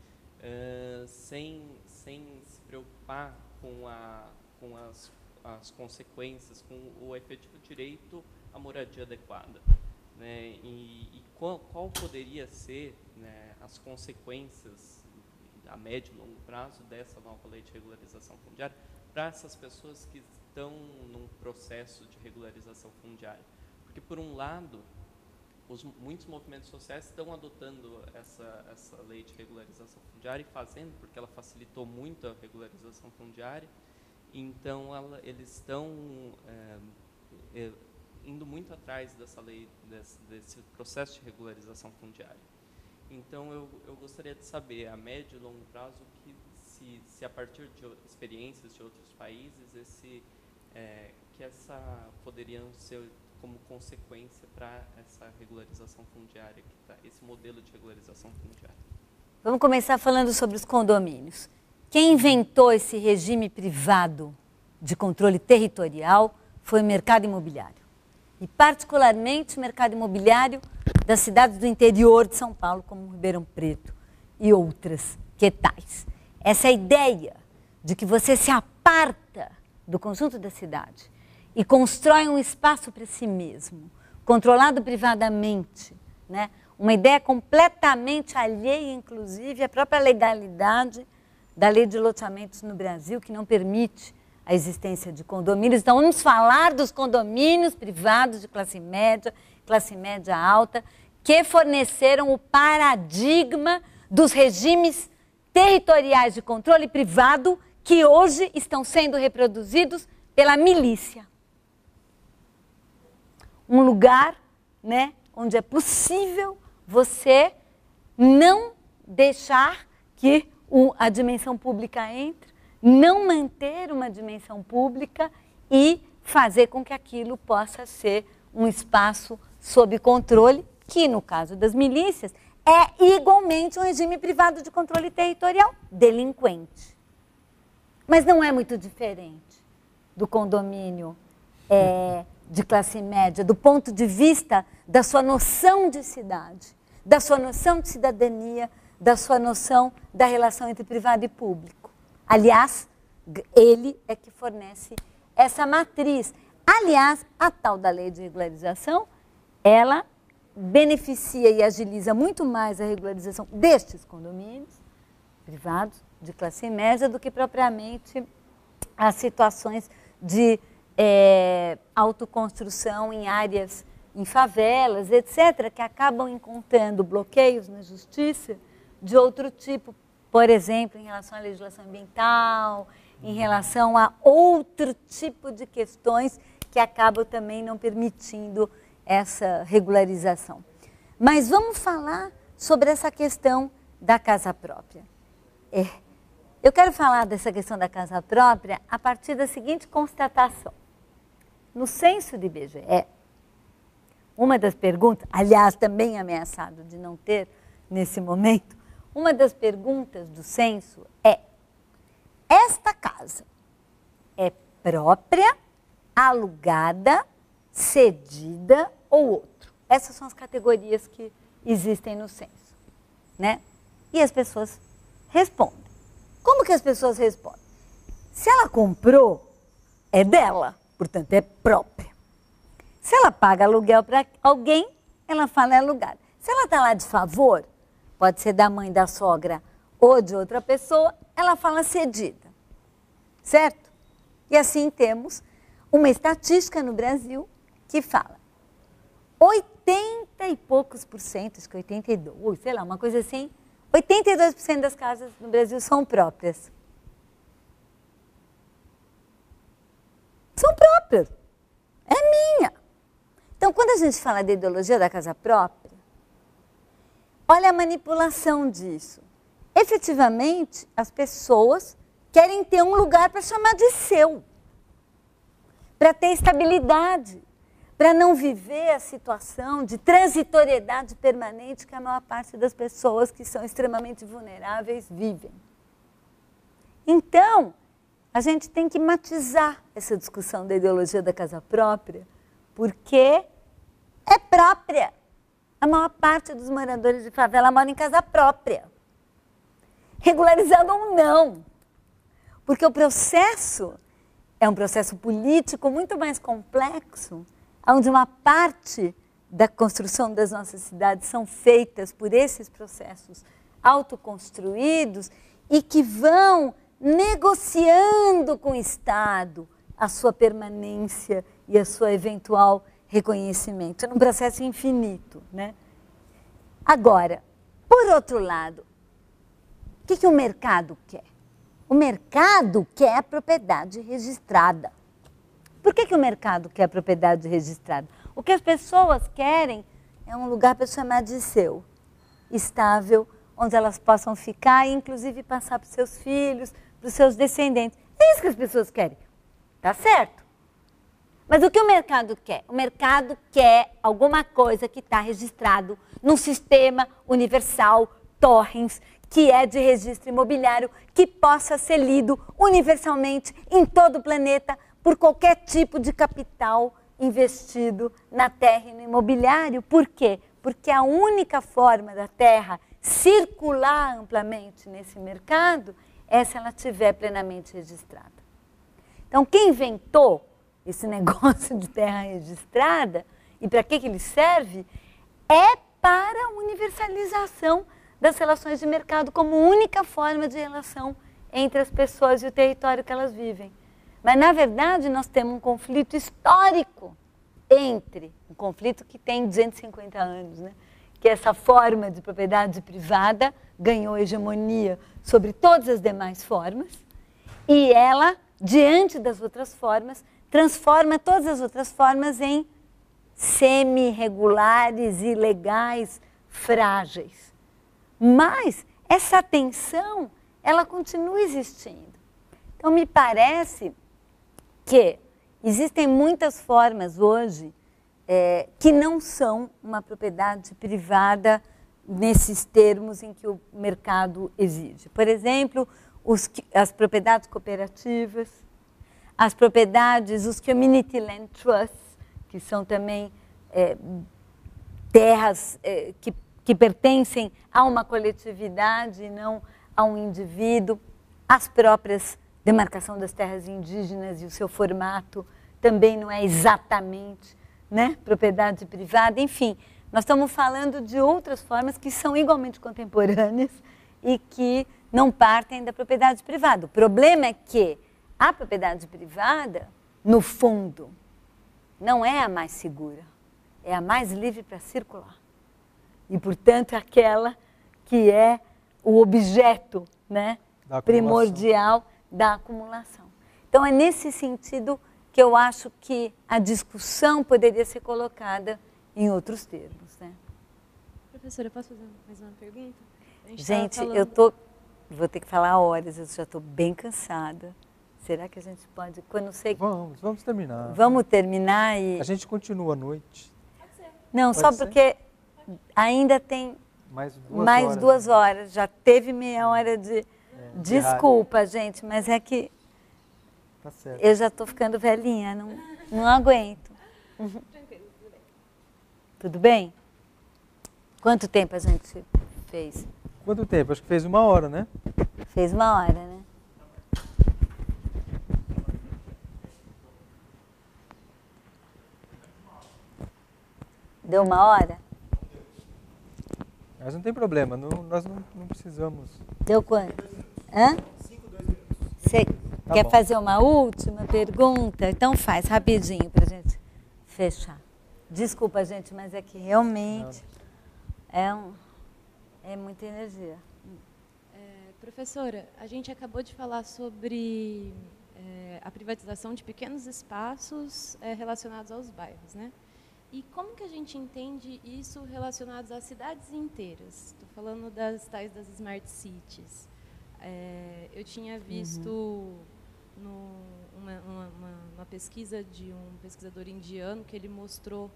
[SPEAKER 1] sem, sem se preocupar com, a, com as, as consequências, com o efetivo direito à moradia adequada. Né? E, e qual, qual, poderia ser né, as consequências a médio e longo prazo dessa nova lei de regularização fundiária para essas pessoas que estão num processo de regularização fundiária? Porque, por um lado, os, muitos movimentos sociais estão adotando essa, essa lei de regularização fundiária e fazendo, porque ela facilitou muito a regularização fundiária. Então, ela, eles estão é, é, indo muito atrás dessa lei, desse, desse, processo de regularização fundiária. Então, eu, eu gostaria de saber, a médio e longo prazo, que se, se a partir de experiências de outros países, esse, é, que essa poderiam ser como consequência para essa regularização fundiária, que tá, esse modelo de regularização fundiária?
[SPEAKER 4] Vamos começar falando sobre os condomínios. Quem inventou esse regime privado de controle territorial foi o mercado imobiliário. E, particularmente, o mercado imobiliário das cidades do interior de São Paulo, como Ribeirão Preto e outras que tais. Essa é ideia de que você se aparta do conjunto da cidade e constrói um espaço para si mesmo, controlado privadamente, né? uma ideia completamente alheia, inclusive, à própria legalidade da lei de loteamentos no Brasil, que não permite a existência de condomínios. Então, vamos falar dos condomínios privados de classe média, classe média alta, que forneceram o paradigma dos regimes territoriais de controle privado que hoje estão sendo reproduzidos pela milícia. Um lugar né, onde é possível você não deixar que o, a dimensão pública entre, não manter uma dimensão pública e fazer com que aquilo possa ser um espaço sob controle, que no caso das milícias é igualmente um regime privado de controle territorial delinquente. Mas não é muito diferente do condomínio é, de classe média, do ponto de vista da sua noção de cidade da sua noção de cidadania, da sua noção da relação entre privado e público. Aliás, ele é que fornece essa matriz. Aliás, a tal da lei de regularização, ela beneficia e agiliza muito mais a regularização destes condomínios privados de classe média do que propriamente as situações de é, autoconstrução em áreas em favelas, etc., que acabam encontrando bloqueios na justiça de outro tipo, por exemplo, em relação à legislação ambiental, em relação a outro tipo de questões que acabam também não permitindo essa regularização. Mas vamos falar sobre essa questão da casa própria. É, eu quero falar dessa questão da casa própria a partir da seguinte constatação. No censo de IBGE, uma das perguntas, aliás, também ameaçado de não ter nesse momento, uma das perguntas do censo é: esta casa é própria, alugada, cedida ou outro? Essas são as categorias que existem no censo, né? E as pessoas respondem. Como que as pessoas respondem? Se ela comprou, é dela, portanto é própria. Se ela paga aluguel para alguém, ela fala é alugada. Se ela está lá de favor, pode ser da mãe, da sogra ou de outra pessoa, ela fala cedida. Certo? E assim temos uma estatística no Brasil que fala 80 e poucos por cento, acho que 82, sei lá, uma coisa assim, 82% das casas no Brasil são próprias. São próprias. É minha. Então, quando a gente fala da ideologia da casa própria, olha a manipulação disso. Efetivamente, as pessoas querem ter um lugar para chamar de seu, para ter estabilidade, para não viver a situação de transitoriedade permanente que a maior parte das pessoas que são extremamente vulneráveis vivem. Então, a gente tem que matizar essa discussão da ideologia da casa própria porque é própria. A maior parte dos moradores de favela mora em casa própria. Regularizado ou não. Porque o processo é um processo político muito mais complexo, onde uma parte da construção das nossas cidades são feitas por esses processos autoconstruídos e que vão negociando com o Estado a sua permanência e a sua eventual reconhecimento. É um processo infinito. Né? Agora, por outro lado, o que, que o mercado quer? O mercado quer a propriedade registrada. Por que, que o mercado quer a propriedade registrada? O que as pessoas querem é um lugar para chamar de seu, estável, onde elas possam ficar e, inclusive, passar para os seus filhos, para os seus descendentes. É isso que as pessoas querem. Tá certo? Mas o que o mercado quer? O mercado quer alguma coisa que está registrado num sistema universal torrens, que é de registro imobiliário, que possa ser lido universalmente em todo o planeta por qualquer tipo de capital investido na terra e no imobiliário. Por quê? Porque a única forma da terra circular amplamente nesse mercado é se ela estiver plenamente registrada. Então, quem inventou esse negócio de terra registrada e para que, que ele serve é para a universalização das relações de mercado como única forma de relação entre as pessoas e o território que elas vivem. Mas, na verdade, nós temos um conflito histórico entre, um conflito que tem 250 anos, né? Que essa forma de propriedade privada ganhou hegemonia sobre todas as demais formas, e ela, diante das outras formas, transforma todas as outras formas em semi-regulares, ilegais, frágeis. Mas essa tensão, ela continua existindo. Então, me parece que existem muitas formas hoje é, que não são uma propriedade privada nesses termos em que o mercado exige. Por exemplo, os, as propriedades cooperativas, as propriedades, os Community Land Trusts, que são também é, terras é, que, que pertencem a uma coletividade e não a um indivíduo, as próprias demarcação das terras indígenas e o seu formato também não é exatamente né, propriedade privada, enfim, nós estamos falando de outras formas que são igualmente contemporâneas e que não partem da propriedade privada. O problema é que a propriedade privada, no fundo, não é a mais segura, é a mais livre para circular. E, portanto, é aquela que é o objeto né, da primordial da acumulação. Então, é nesse sentido que eu acho que a discussão poderia ser colocada em outros termos. Né?
[SPEAKER 2] Professora, posso fazer mais uma pergunta?
[SPEAKER 4] Gente, gente falando... eu tô, vou ter que falar horas, eu já estou bem cansada. Será que a gente pode, quando sei...
[SPEAKER 3] Vamos, vamos terminar.
[SPEAKER 4] Vamos terminar e...
[SPEAKER 3] A gente continua à noite.
[SPEAKER 2] Pode ser.
[SPEAKER 4] Não, pode só ser? porque ainda tem
[SPEAKER 3] mais duas,
[SPEAKER 4] mais
[SPEAKER 3] horas,
[SPEAKER 4] duas né? horas. Já teve meia hora de... É, Desculpa, de gente, mas é que
[SPEAKER 3] tá
[SPEAKER 4] eu já estou ficando velhinha, não, não aguento. Uhum. Tudo bem? Quanto tempo a gente fez?
[SPEAKER 3] Quanto tempo? Acho que fez uma hora, né?
[SPEAKER 4] Fez uma hora, né? Deu uma hora?
[SPEAKER 3] Mas não tem problema, não, nós não, não, precisamos.
[SPEAKER 4] Deu quanto? Hã? Cinco, dois minutos. Você tá quer bom. fazer uma última pergunta? Então faz rapidinho para a gente fechar. Desculpa, gente, mas é que realmente é, um, é muita energia.
[SPEAKER 2] É, professora, a gente acabou de falar sobre é, a privatização de pequenos espaços é, relacionados aos bairros, né? E como que a gente entende isso relacionado às cidades inteiras? Estou falando das tais das smart cities. É, eu tinha uhum. visto uhum. No, uma, uma, uma, pesquisa de um pesquisador indiano que ele mostrou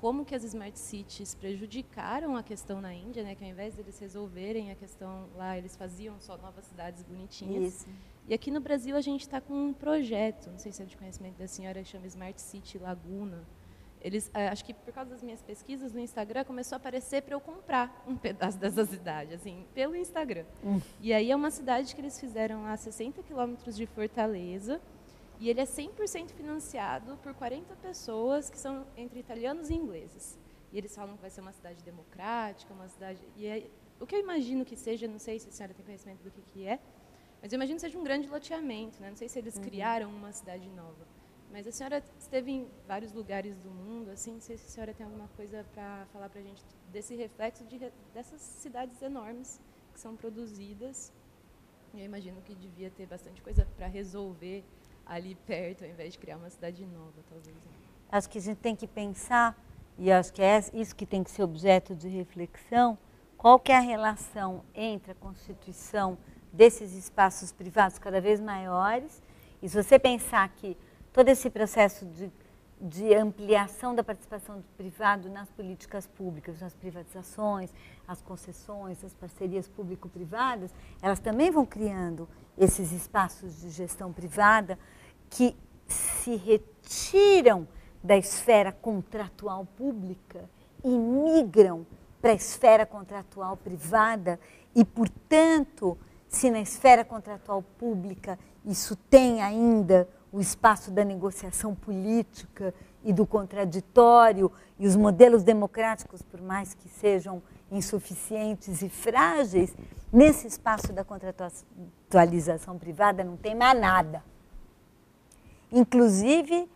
[SPEAKER 2] como que as smart cities prejudicaram a questão na Índia, né? Que ao invés deles resolverem a questão lá, eles faziam só novas cidades bonitinhas. Isso. E aqui no Brasil a gente está com um projeto, não sei se é de conhecimento da senhora, chama Smart City Laguna eles, é, acho que por causa das minhas pesquisas no Instagram, começou a aparecer para eu comprar um pedaço dessa cidade, assim, pelo Instagram. Hum. E aí é uma cidade que eles fizeram a 60 quilômetros de Fortaleza, e ele é 100% financiado por 40 pessoas que são entre italianos e ingleses. E eles falam que vai ser uma cidade democrática, uma cidade... E é, o que eu imagino que seja, não sei se a senhora tem conhecimento do que, que é, mas eu imagino que seja um grande loteamento, né? não sei se eles uhum. criaram uma cidade nova. Mas a senhora esteve em vários lugares do mundo, assim, não sei se a senhora tem alguma coisa para falar para a gente desse reflexo de, dessas cidades enormes que são produzidas. Eu imagino que devia ter bastante coisa para resolver ali perto, ao invés de criar uma cidade nova, talvez. Né?
[SPEAKER 4] Acho que a gente tem que pensar, e acho que é isso que tem que ser objeto de reflexão, qual que é a relação entre a constituição desses espaços privados cada vez maiores, e se você pensar que todo esse processo de de ampliação da participação do privado nas políticas públicas, nas privatizações, as concessões, as parcerias público-privadas, elas também vão criando esses espaços de gestão privada que se retiram da esfera contratual pública e migram para a esfera contratual privada e, portanto, se na esfera contratual pública isso tem ainda o espaço da negociação política e do contraditório, e os modelos democráticos, por mais que sejam insuficientes e frágeis, nesse espaço da contratualização privada não tem mais nada. Inclusive,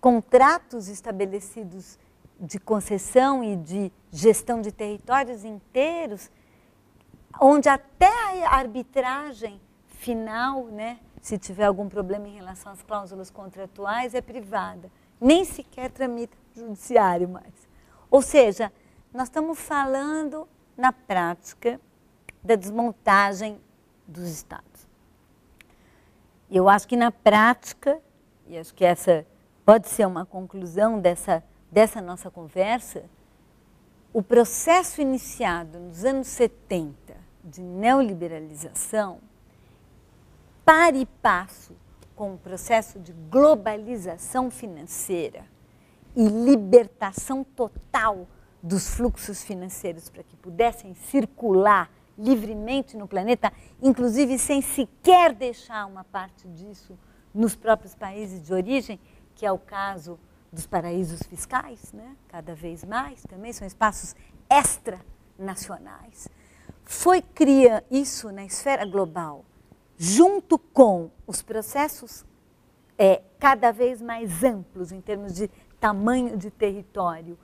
[SPEAKER 4] contratos estabelecidos de concessão e de gestão de territórios inteiros, onde até a arbitragem final, né, se tiver algum problema em relação às cláusulas contratuais, é privada. Nem sequer tramita judiciário mais. Ou seja, nós estamos falando na prática da desmontagem dos Estados. Eu acho que na prática, e acho que essa pode ser uma conclusão dessa, dessa nossa conversa, o processo iniciado nos anos 70 de neoliberalização par e passo com o processo de globalização financeira e libertação total dos fluxos financeiros para que pudessem circular livremente no planeta, inclusive sem sequer deixar uma parte disso nos próprios países de origem, que é o caso dos paraísos fiscais, né? cada vez mais, também são espaços extranacionais. Foi cria isso na esfera global junto com os processos é, cada vez mais amplos em termos de tamanho de território,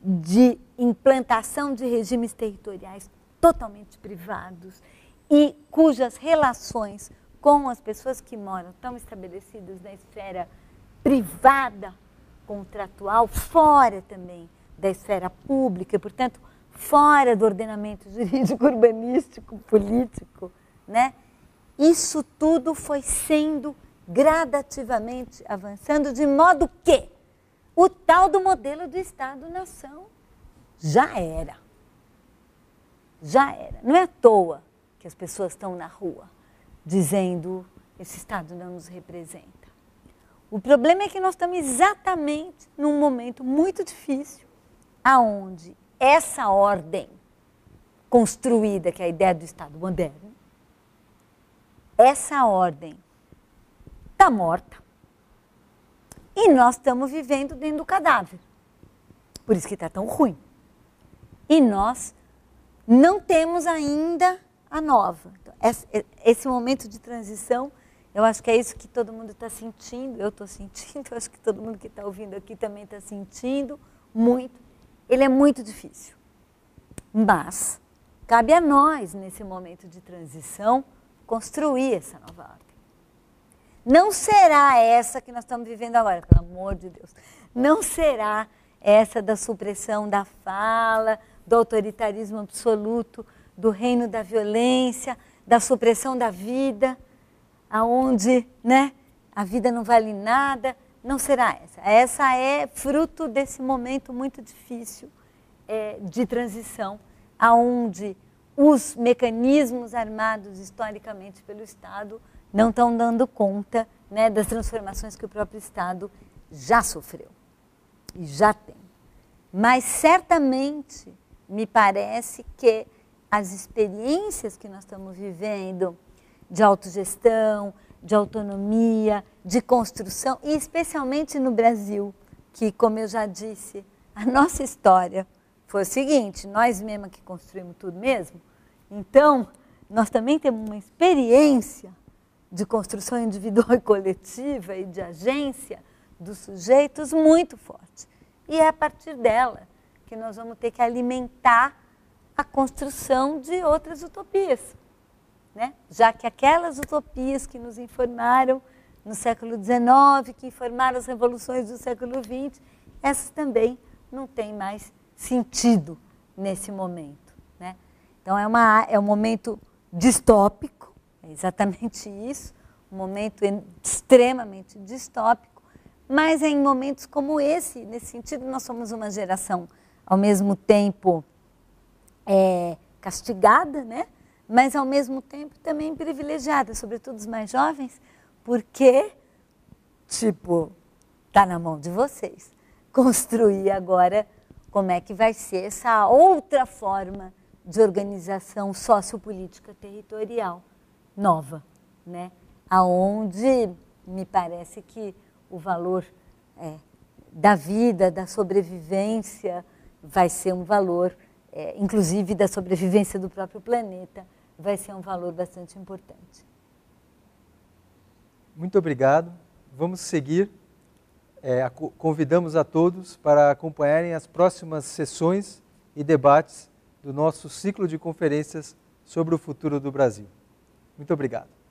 [SPEAKER 4] de implantação de regimes territoriais totalmente privados e cujas relações com as pessoas que moram estão estabelecidas na esfera privada, contratual, fora também da esfera pública, portanto, fora do ordenamento jurídico, urbanístico, político, né? Isso tudo foi sendo gradativamente avançando, de modo que o tal do modelo do Estado-nação já era. Já era. Não é à toa que as pessoas estão na rua dizendo esse Estado não nos representa. O problema é que nós estamos exatamente num momento muito difícil, aonde essa ordem construída, que é a ideia do Estado moderno, essa ordem está morta. E nós estamos vivendo dentro do cadáver. Por isso que está tão ruim. E nós não temos ainda a nova. Então, esse momento de transição, eu acho que é isso que todo mundo está sentindo, eu estou sentindo, eu acho que todo mundo que está ouvindo aqui também está sentindo muito. Ele é muito difícil. Mas cabe a nós, nesse momento de transição, construir essa nova ordem. Não será essa que nós estamos vivendo agora, pelo amor de Deus. Não será essa da supressão da fala, do autoritarismo absoluto, do reino da violência, da supressão da vida, aonde, né, a vida não vale nada. Não será essa. Essa é fruto desse momento muito difícil é, de transição, aonde os mecanismos armados historicamente pelo Estado não estão dando conta né, das transformações que o próprio Estado já sofreu e já tem. Mas certamente me parece que as experiências que nós estamos vivendo de autogestão, de autonomia, de construção, e especialmente no Brasil, que, como eu já disse, a nossa história foi o seguinte: nós mesmos que construímos tudo mesmo. Então, nós também temos uma experiência de construção individual e coletiva e de agência dos sujeitos muito forte. E é a partir dela que nós vamos ter que alimentar a construção de outras utopias. Né? Já que aquelas utopias que nos informaram no século XIX, que informaram as revoluções do século XX, essas também não têm mais sentido nesse momento. Então, é, uma, é um momento distópico, é exatamente isso, um momento extremamente distópico, mas é em momentos como esse, nesse sentido, nós somos uma geração ao mesmo tempo é, castigada, né? mas ao mesmo tempo também privilegiada, sobretudo os mais jovens, porque, tipo, está na mão de vocês construir agora como é que vai ser essa outra forma de organização sociopolítica territorial nova, né? Aonde me parece que o valor é, da vida, da sobrevivência, vai ser um valor, é, inclusive da sobrevivência do próprio planeta, vai ser um valor bastante importante.
[SPEAKER 3] Muito obrigado. Vamos seguir. É, convidamos a todos para acompanharem as próximas sessões e debates do nosso ciclo de conferências sobre o futuro do Brasil. Muito obrigado.